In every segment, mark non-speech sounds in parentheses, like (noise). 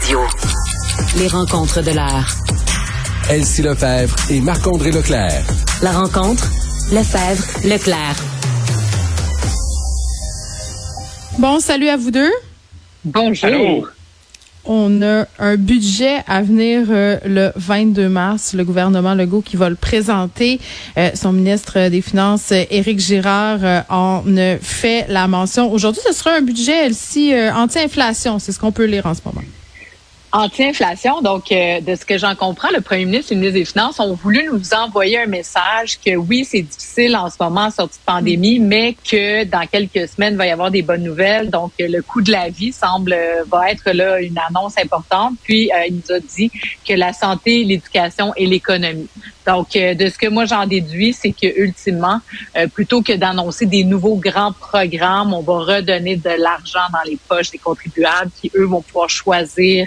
Radio. Les rencontres de l'heure. Elsie Lefebvre et Marc-André Leclerc. La rencontre, Lefebvre, Leclerc. Bon, salut à vous deux. Bonjour. On a un budget à venir euh, le 22 mars. Le gouvernement Legault qui va le présenter. Euh, son ministre des Finances, Éric Girard, euh, en fait la mention. Aujourd'hui, ce sera un budget aussi anti-inflation. C'est ce qu'on peut lire en ce moment. Anti-inflation, donc euh, de ce que j'en comprends, le premier ministre et le ministre des Finances ont voulu nous envoyer un message que oui, c'est difficile en ce moment en sortie de pandémie, mais que dans quelques semaines, il va y avoir des bonnes nouvelles. Donc, euh, le coût de la vie semble euh, va être là une annonce importante. Puis, euh, il nous a dit que la santé, l'éducation et l'économie. Donc, euh, de ce que moi j'en déduis, c'est que ultimement, euh, plutôt que d'annoncer des nouveaux grands programmes, on va redonner de l'argent dans les poches des contribuables qui, eux, vont pouvoir choisir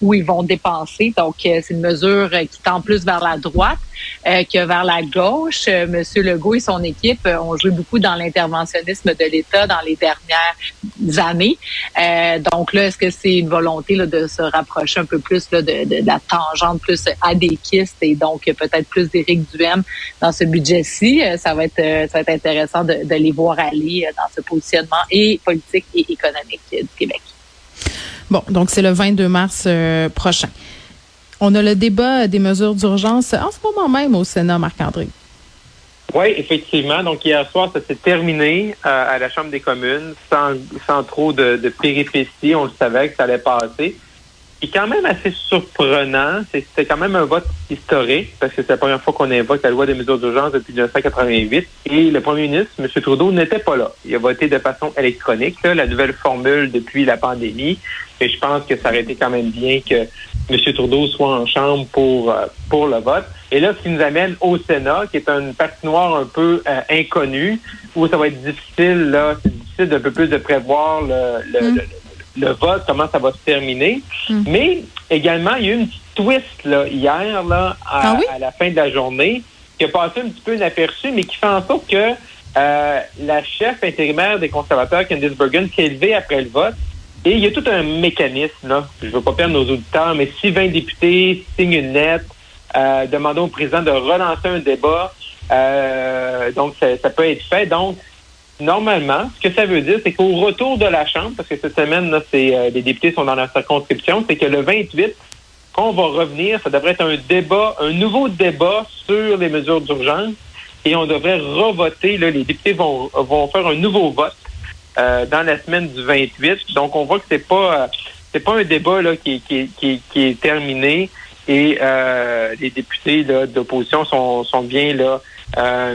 où ils vont dépenser. Donc, euh, c'est une mesure qui tend plus vers la droite euh, que vers la gauche. Euh, Monsieur Legault et son équipe ont joué beaucoup dans l'interventionnisme de l'État dans les dernières années. Donc là, est-ce que c'est une volonté de se rapprocher un peu plus de, la tangente plus adéquiste et donc peut-être plus d'Éric Duhem dans ce budget-ci? Ça va être intéressant de, les voir aller dans ce positionnement et politique et économique du Québec. Bon, donc c'est le 22 mars euh, prochain. On a le débat des mesures d'urgence en ce moment même au Sénat, Marc-André. Oui, effectivement. Donc, hier soir, ça s'est terminé euh, à la Chambre des communes sans, trop de, de péripéties. On le savait que ça allait passer. Et quand même assez surprenant, c'est- c'était quand même un vote historique parce que c'est la première fois qu'on invoque la loi des mesures d'urgence depuis 1988. Et le premier ministre, M. Trudeau, n'était pas là. Il a voté de façon électronique, là, la nouvelle formule depuis la pandémie. Et je pense que ça aurait été quand même bien que M. Trudeau soit en chambre pour, euh, pour le vote. Et là, ce qui nous amène au Sénat, qui est une patinoire un peu euh, inconnue, où ça va être difficile, là, c'est difficile d'un peu plus de prévoir le, le, le, le vote, comment ça va se terminer. Mm. Mais également, il y a eu une petite twist là, hier, là, à, Ah oui? à la fin de la journée, qui a passé un petit peu inaperçu, mais qui fait en sorte que euh, la chef intérimaire des conservateurs, Candice Bergen, s'est élevée après le vote. Et il y a tout un mécanisme, là. Je ne veux pas perdre nos auditeurs, mais si 20 députés signent une lettre euh, demandant au président de relancer un débat, euh, donc ça, ça peut être fait. Donc, normalement, ce que ça veut dire, c'est qu'au retour de la Chambre, parce que cette semaine, là, euh, les députés sont dans la circonscription, c'est que le 28, quand on va revenir, ça devrait être un débat, un nouveau débat sur les mesures d'urgence, et on devrait revoter. Les députés vont, vont faire un nouveau vote euh, dans la semaine du 28. Donc, on voit que c'est pas euh, pas un débat là, qui, qui, qui est terminé et euh, les députés d'opposition sont, sont bien là euh,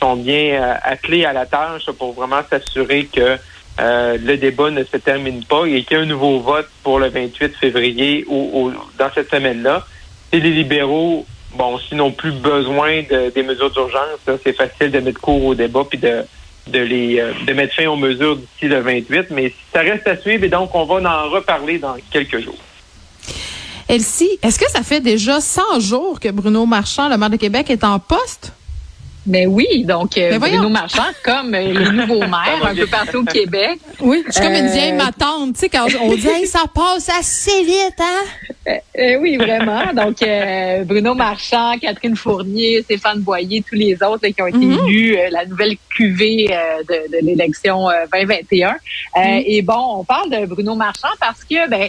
sont bien euh, attelés à la tâche pour vraiment s'assurer que le débat ne se termine pas et qu'il y ait un nouveau vote pour le 28 février ou, dans cette semaine-là. Et les libéraux, bon, s'ils n'ont plus besoin de, des mesures d'urgence, c'est facile de mettre court au débat puis de les de mettre fin aux mesures d'ici le 28, mais ça reste à suivre et donc on va en reparler dans quelques jours. Elsie, est-ce que ça fait déjà 100 jours que Bruno Marchand, le maire de Québec, est en poste? Mais oui, donc euh, Mais voyons. Bruno Marchand, comme euh, les nouveaux (laughs) maires un peu partout au Québec, Oui. Je suis comme une Euh, vieille matante, tu sais, quand on dit Hey, ça passe assez vite, hein? Euh, oui, vraiment. Donc, euh, Bruno Marchand, Catherine Fournier, Stéphane Boyer, tous les autres là, qui ont été Mhm. élus, la nouvelle cuvée de, de l'élection euh, 2021. Euh, Mhm. Et bon, on parle de Bruno Marchand parce que, ben,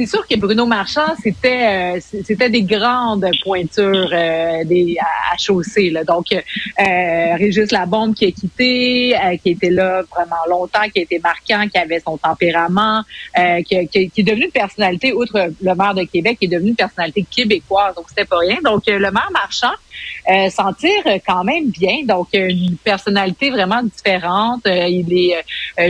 c'est sûr que Bruno Marchand, c'était euh, c'était des grandes pointures euh, des, à, à chaussée. Là. Donc, euh, Régis Labombe qui a quitté, euh, qui était là vraiment longtemps, qui a été marquant, qui avait son tempérament, euh, qui, qui- qui est devenu une personnalité, outre le maire de Québec, qui est devenu une personnalité québécoise. Donc, c'était pas rien. Donc, euh, le maire Marchand s'en tire quand même bien. Donc, une personnalité vraiment différente. Il est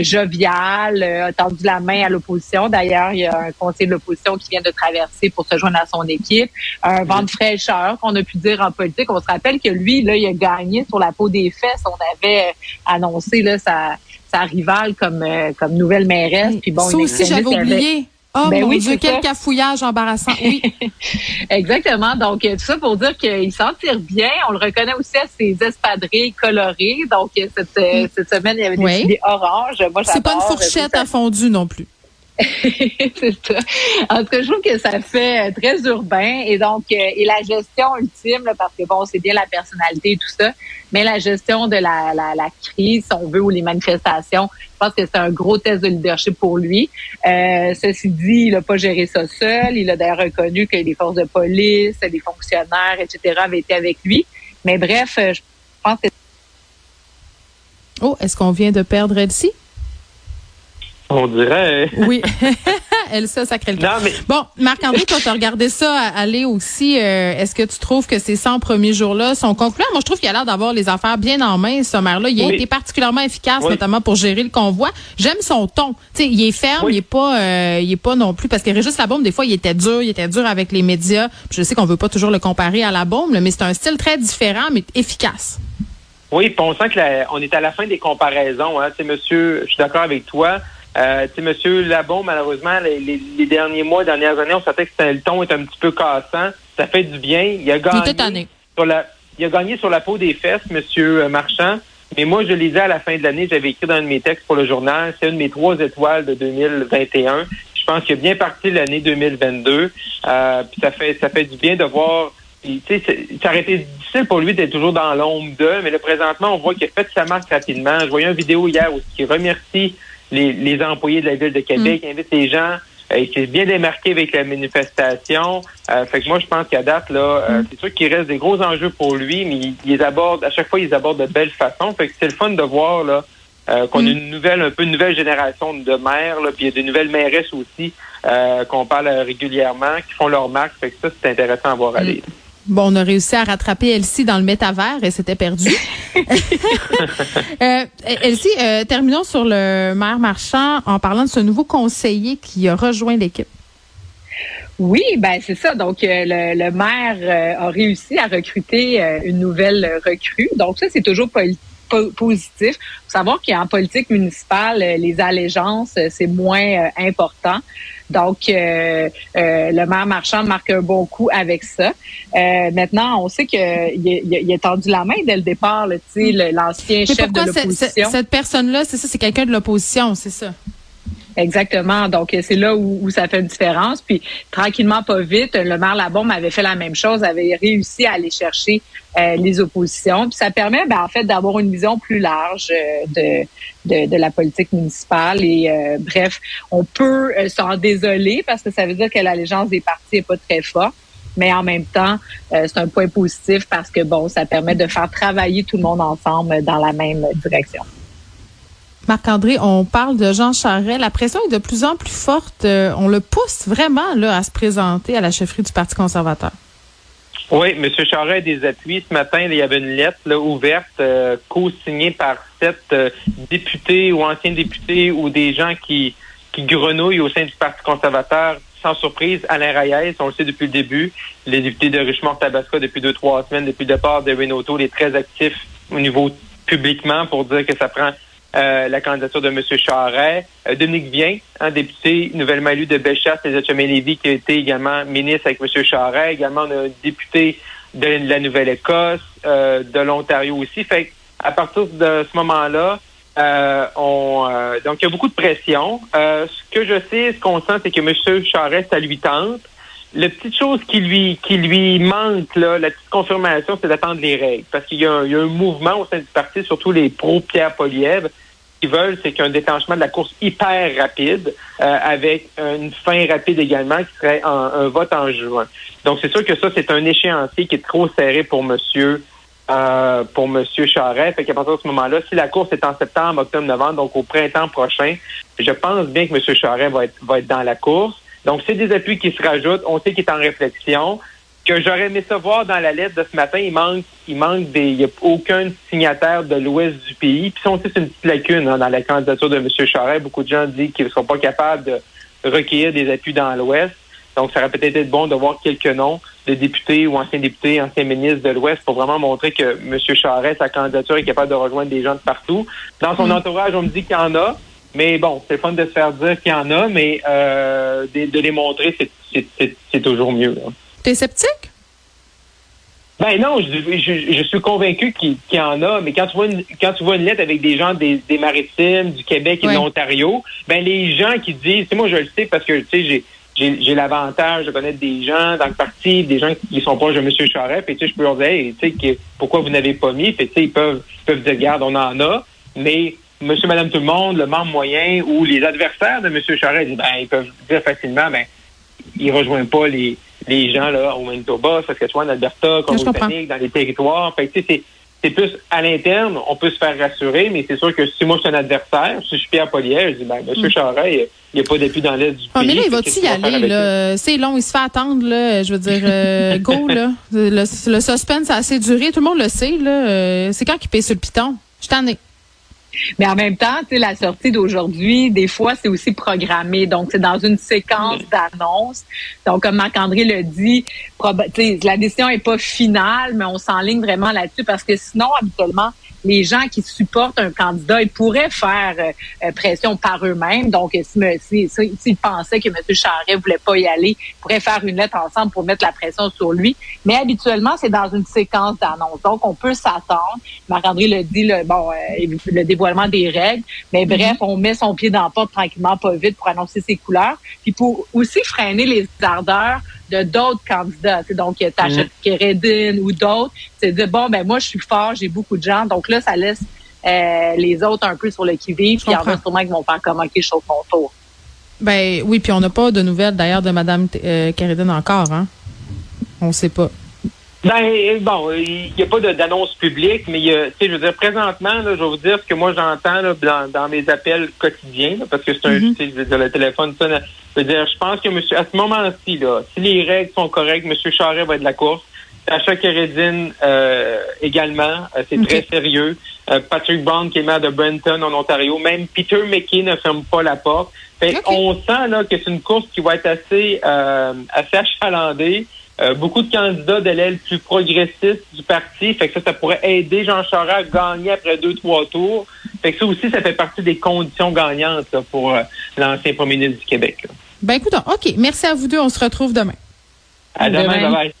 jovial, euh, a tendu la main à l'opposition. D'ailleurs, il y a un conseiller de l'opposition qui vient de traverser pour se joindre à son équipe, un vent de fraîcheur qu'on a pu dire en politique. On se rappelle que lui, là, il a gagné sur la peau des fesses. On avait annoncé là sa, sa rivale comme comme nouvelle mairesse. Puis bon, ça aussi, j'avais oublié. Oh ben mon oui, Dieu, quel cafouillage embarrassant. Oui. (laughs) Exactement. Donc, tout ça pour dire qu'il s'en tire bien. On le reconnaît aussi à ses espadrilles colorées. Donc, cette, mm. cette semaine, il y avait des oui. oranges. Moi, C'est pas une fourchette à fondu non plus. (laughs) c'est ça. En tout cas, je trouve que ça fait euh, très urbain et donc euh, et la gestion ultime, parce que bon, c'est bien la personnalité et tout ça, mais la gestion de la, la, crise, si on veut, ou les manifestations, je pense que c'est un gros test de leadership pour lui. Euh, ceci dit, il n'a pas géré ça seul. Il a d'ailleurs reconnu que les forces de police, les fonctionnaires, etc., avaient été avec lui. Mais bref, je pense que Oh, est-ce qu'on vient de perdre Elsie? On dirait. Oui. (laughs) Elle, ça, sacré le non, mais... Bon, Marc-André, toi, tu as regardé ça aller aussi. Euh, est-ce que tu trouves que ces 100 premiers jours-là sont concluants? Moi, je trouve qu'il a l'air d'avoir les affaires bien en main, ce maire-là. Il a été particulièrement efficace, notamment pour gérer le convoi. J'aime son ton. Sais, il est ferme, il est pas, euh, il est pas non plus, parce que Régis Labaume, des fois, il était dur, il était dur avec les médias. Je sais qu'on veut pas toujours le comparer à Labaume, mais c'est un style très différent, mais efficace. Oui, puis on sent qu'on est à la fin des comparaisons. Hein. Monsieur, je suis d'accord avec toi. Euh, tu sais, Monsieur Labon, malheureusement, les, derniers mois, les dernières années, on sentait que le ton est un petit peu cassant. Ça fait du bien. Il a gagné sur la, il a gagné sur la peau des fesses, Monsieur euh, Marchand. Mais moi, je lisais à la fin de l'année, j'avais écrit dans un de mes textes pour le journal, c'est une de mes trois étoiles de 2021. Je pense qu'il a bien parti l'année 2022. Euh, puis ça fait ça fait du bien de voir. Tu sais, ça aurait été difficile pour lui d'être toujours dans l'ombre d'eux, mais là, présentement, on voit qu'il a fait sa marque rapidement. Je voyais une vidéo hier où il remercie les, employés de la ville de Québec, mm. invite les gens. Euh, il s'est bien démarqué avec la manifestation. Euh, fait que moi, je pense qu'à date, là, euh, mm. c'est sûr qu'il reste des gros enjeux pour lui, mais il, les aborde, à chaque fois, ils abordent de belles façons. Fait que c'est le fun de voir là, qu'on a mm. une nouvelle, un peu une nouvelle génération de maires, là, puis il y a des nouvelles mairesses aussi qu'on parle régulièrement, qui font leur marque. Fait que ça, c'est intéressant à voir aller. Bon, on a réussi à rattraper Elsie dans le métavers et c'était perdu. (laughs) euh, Elsie, euh, terminons sur le maire Marchand en parlant de ce nouveau conseiller qui a rejoint l'équipe. Oui, ben c'est ça. Donc euh, le, maire euh, a réussi à recruter une nouvelle recrue. Donc ça, c'est toujours positif. Faut savoir qu'en politique municipale, les allégeances, c'est moins important. Donc, euh, euh, le maire Marchand marque un bon coup avec ça. Euh, maintenant, on sait qu'il il, a tendu la main dès le départ, l'ancien chef de l'opposition. Cette personne-là, c'est ça, c'est quelqu'un de l'opposition, c'est ça? Exactement. Donc, c'est là où, ça fait une différence. Puis, tranquillement, pas vite, le maire Labombe avait fait la même chose, avait réussi à aller chercher euh, les oppositions. Puis, ça permet, ben, en fait, d'avoir une vision plus large euh, de, de, la politique municipale. Et euh, bref, on peut s'en désoler parce que ça veut dire que l'allégeance des partis est pas très forte. Mais en même temps, c'est un point positif parce que, bon, ça permet de faire travailler tout le monde ensemble dans la même direction. Marc-André, on parle de Jean Charest. La pression est de plus en plus forte. Euh, on le pousse vraiment là, à se présenter à la chefferie du Parti conservateur. Oui, M. Charest a des appuis. Ce matin, il y avait une lettre ouverte, euh, co-signée par sept euh, députés ou anciens députés ou des gens qui, grenouillent au sein du Parti conservateur. Sans surprise, Alain Reyes, on le sait depuis le début, les députés de Richemont-Tabasco depuis deux, trois semaines, depuis le départ de Renault, il est très actif au niveau publiquement pour dire que ça prend euh, la candidature de M. Charret. Euh, Dominique Vien, un député nouvellement élu de Bellechasse et lévis qui a été également ministre avec M. Charret. Également, un député de la Nouvelle-Écosse, euh, de l'Ontario aussi. Fait à partir de ce moment-là, on donc il y a beaucoup de pression. ce que je sais, ce qu'on sent, c'est que M. Charest, ça lui tente. La petite chose qui lui qui lui manque, là, la petite confirmation, c'est d'attendre les règles. Parce qu'il y, a un mouvement au sein du parti, surtout les pro-Pierre Poliev, qui veulent, c'est qu'il y ait un déclenchement de la course hyper rapide, euh, avec une fin rapide également, qui serait un, vote en juin. Donc, c'est sûr que ça, c'est un échéancier qui est trop serré pour monsieur euh, pour Monsieur Charest. Fait qu'à partir de ce moment-là, si la course est en septembre, octobre, novembre, donc au printemps prochain, je pense bien que Monsieur Charest va être, va être dans la course. Donc, c'est des appuis qui se rajoutent. On sait qu'il est en réflexion. Que j'aurais aimé savoir dans la lettre de ce matin, il manque, il manque des, il n'y a aucun signataire de l'ouest du pays. Puis on sait c'est une petite lacune hein, dans la candidature de M. Charest. Beaucoup de gens disent qu'ils ne sont pas capables de, recueillir des appuis dans l'Ouest. Donc, ça aurait peut-être été bon de voir quelques noms de députés ou anciens députés, anciens ministres de l'Ouest pour vraiment montrer que M. Charest, sa candidature est capable de rejoindre des gens de partout. Dans son entourage, on me dit qu'il y en a. Mais bon, c'est fun de se faire dire qu'il y en a, mais euh, de, de les montrer, c'est toujours mieux. T'es sceptique? Ben non, je, je, je suis convaincu qu'il y en a, mais quand tu vois une, quand tu vois une lettre avec des gens des, des maritimes, du Québec et de l'Ontario, ben les gens qui disent, moi je le sais parce que tu sais j'ai l'avantage de connaître des gens dans le parti, des gens qui sont proches de M. Charest, et tu sais, je peux leur dire, hey, tu sais, pourquoi vous n'avez pas mis, tu sais, ils peuvent, ils peuvent dire, regarde, on en a, mais monsieur, madame, tout le monde, le membre moyen ou les adversaires de M. Charest, ben, ils peuvent dire facilement, ben, ils rejoignent pas les, les gens là au Manitoba, Saskatchewan, Alberta, Colombie-Britannique, dans les territoires. Fait que, c'est c'est plus à l'interne, on peut se faire rassurer, mais c'est sûr que si moi je suis un adversaire, si je suis Pierre Polière, je dis ben Monsieur mm. Charest, il n'y a pas d'appui dans l'aide du ah, pays. Mais là, il va-tu y aller là? C'est long, il se fait attendre là. Je veux dire, euh, go là. Le, suspense a assez duré, tout le monde le sait là. Euh, c'est quand qu'il paye sur le piton? Je t'en ai. Mais en même temps, tu sais, la sortie d'aujourd'hui, des fois, c'est aussi programmé. Donc, c'est dans une séquence d'annonces. Donc, comme Marc-André le dit, la décision est pas finale, mais on s'enligne vraiment là-dessus parce que sinon, habituellement, les gens qui supportent un candidat, ils pourraient faire euh, euh, pression par eux-mêmes. Donc, s'ils si, si, pensaient que M. Charret voulait pas y aller, ils pourraient faire une lettre ensemble pour mettre la pression sur lui. Mais habituellement, c'est dans une séquence d'annonces. Donc, on peut s'attendre. Marc-André le dit, le, bon, euh, le dévoilement des règles. Mais bref, mm-hmm. on met son pied dans la porte tranquillement, pas vite, pour annoncer ses couleurs. Puis pour aussi freiner les ardeurs de d'autres candidats. Donc, Tachet mmh. ou d'autres. C'est de bon, ben moi, je suis fort, j'ai beaucoup de gens. Donc là, ça laisse euh, les autres un peu sur le qui-vive. Puis il y en a sûrement qui vont faire comme, OK, je mon tour. Ben oui, puis on n'a pas de nouvelles d'ailleurs de Mme euh, encore, hein? On ne sait pas. Ben bon, il n'y a pas d'annonce publique, mais tu sais, je veux dire, présentement, là, je vais vous dire ce que moi j'entends dans, dans mes appels quotidiens, parce que c'est un, mm -hmm. je le téléphone sonne. Je veux dire, je pense que monsieur, à ce moment-ci, là, si les règles sont correctes, M. Charret va être de la course. Sacha Keredin euh, également, euh, c'est très sérieux. Euh, Patrick Brown qui est maire de Brenton en Ontario, même Peter McKay ne ferme pas la porte. Fait On sent là que c'est une course qui va être assez euh, assez achalandée. Euh, beaucoup de candidats de l'aile plus progressiste du parti. Fait que ça, ça pourrait aider Jean Charest à gagner après deux, trois tours. Fait que ça aussi, ça fait partie des conditions gagnantes pour euh, l'ancien premier ministre du Québec. Ben écoute, OK. Merci à vous deux. On se retrouve demain. À demain. demain. Bye bye.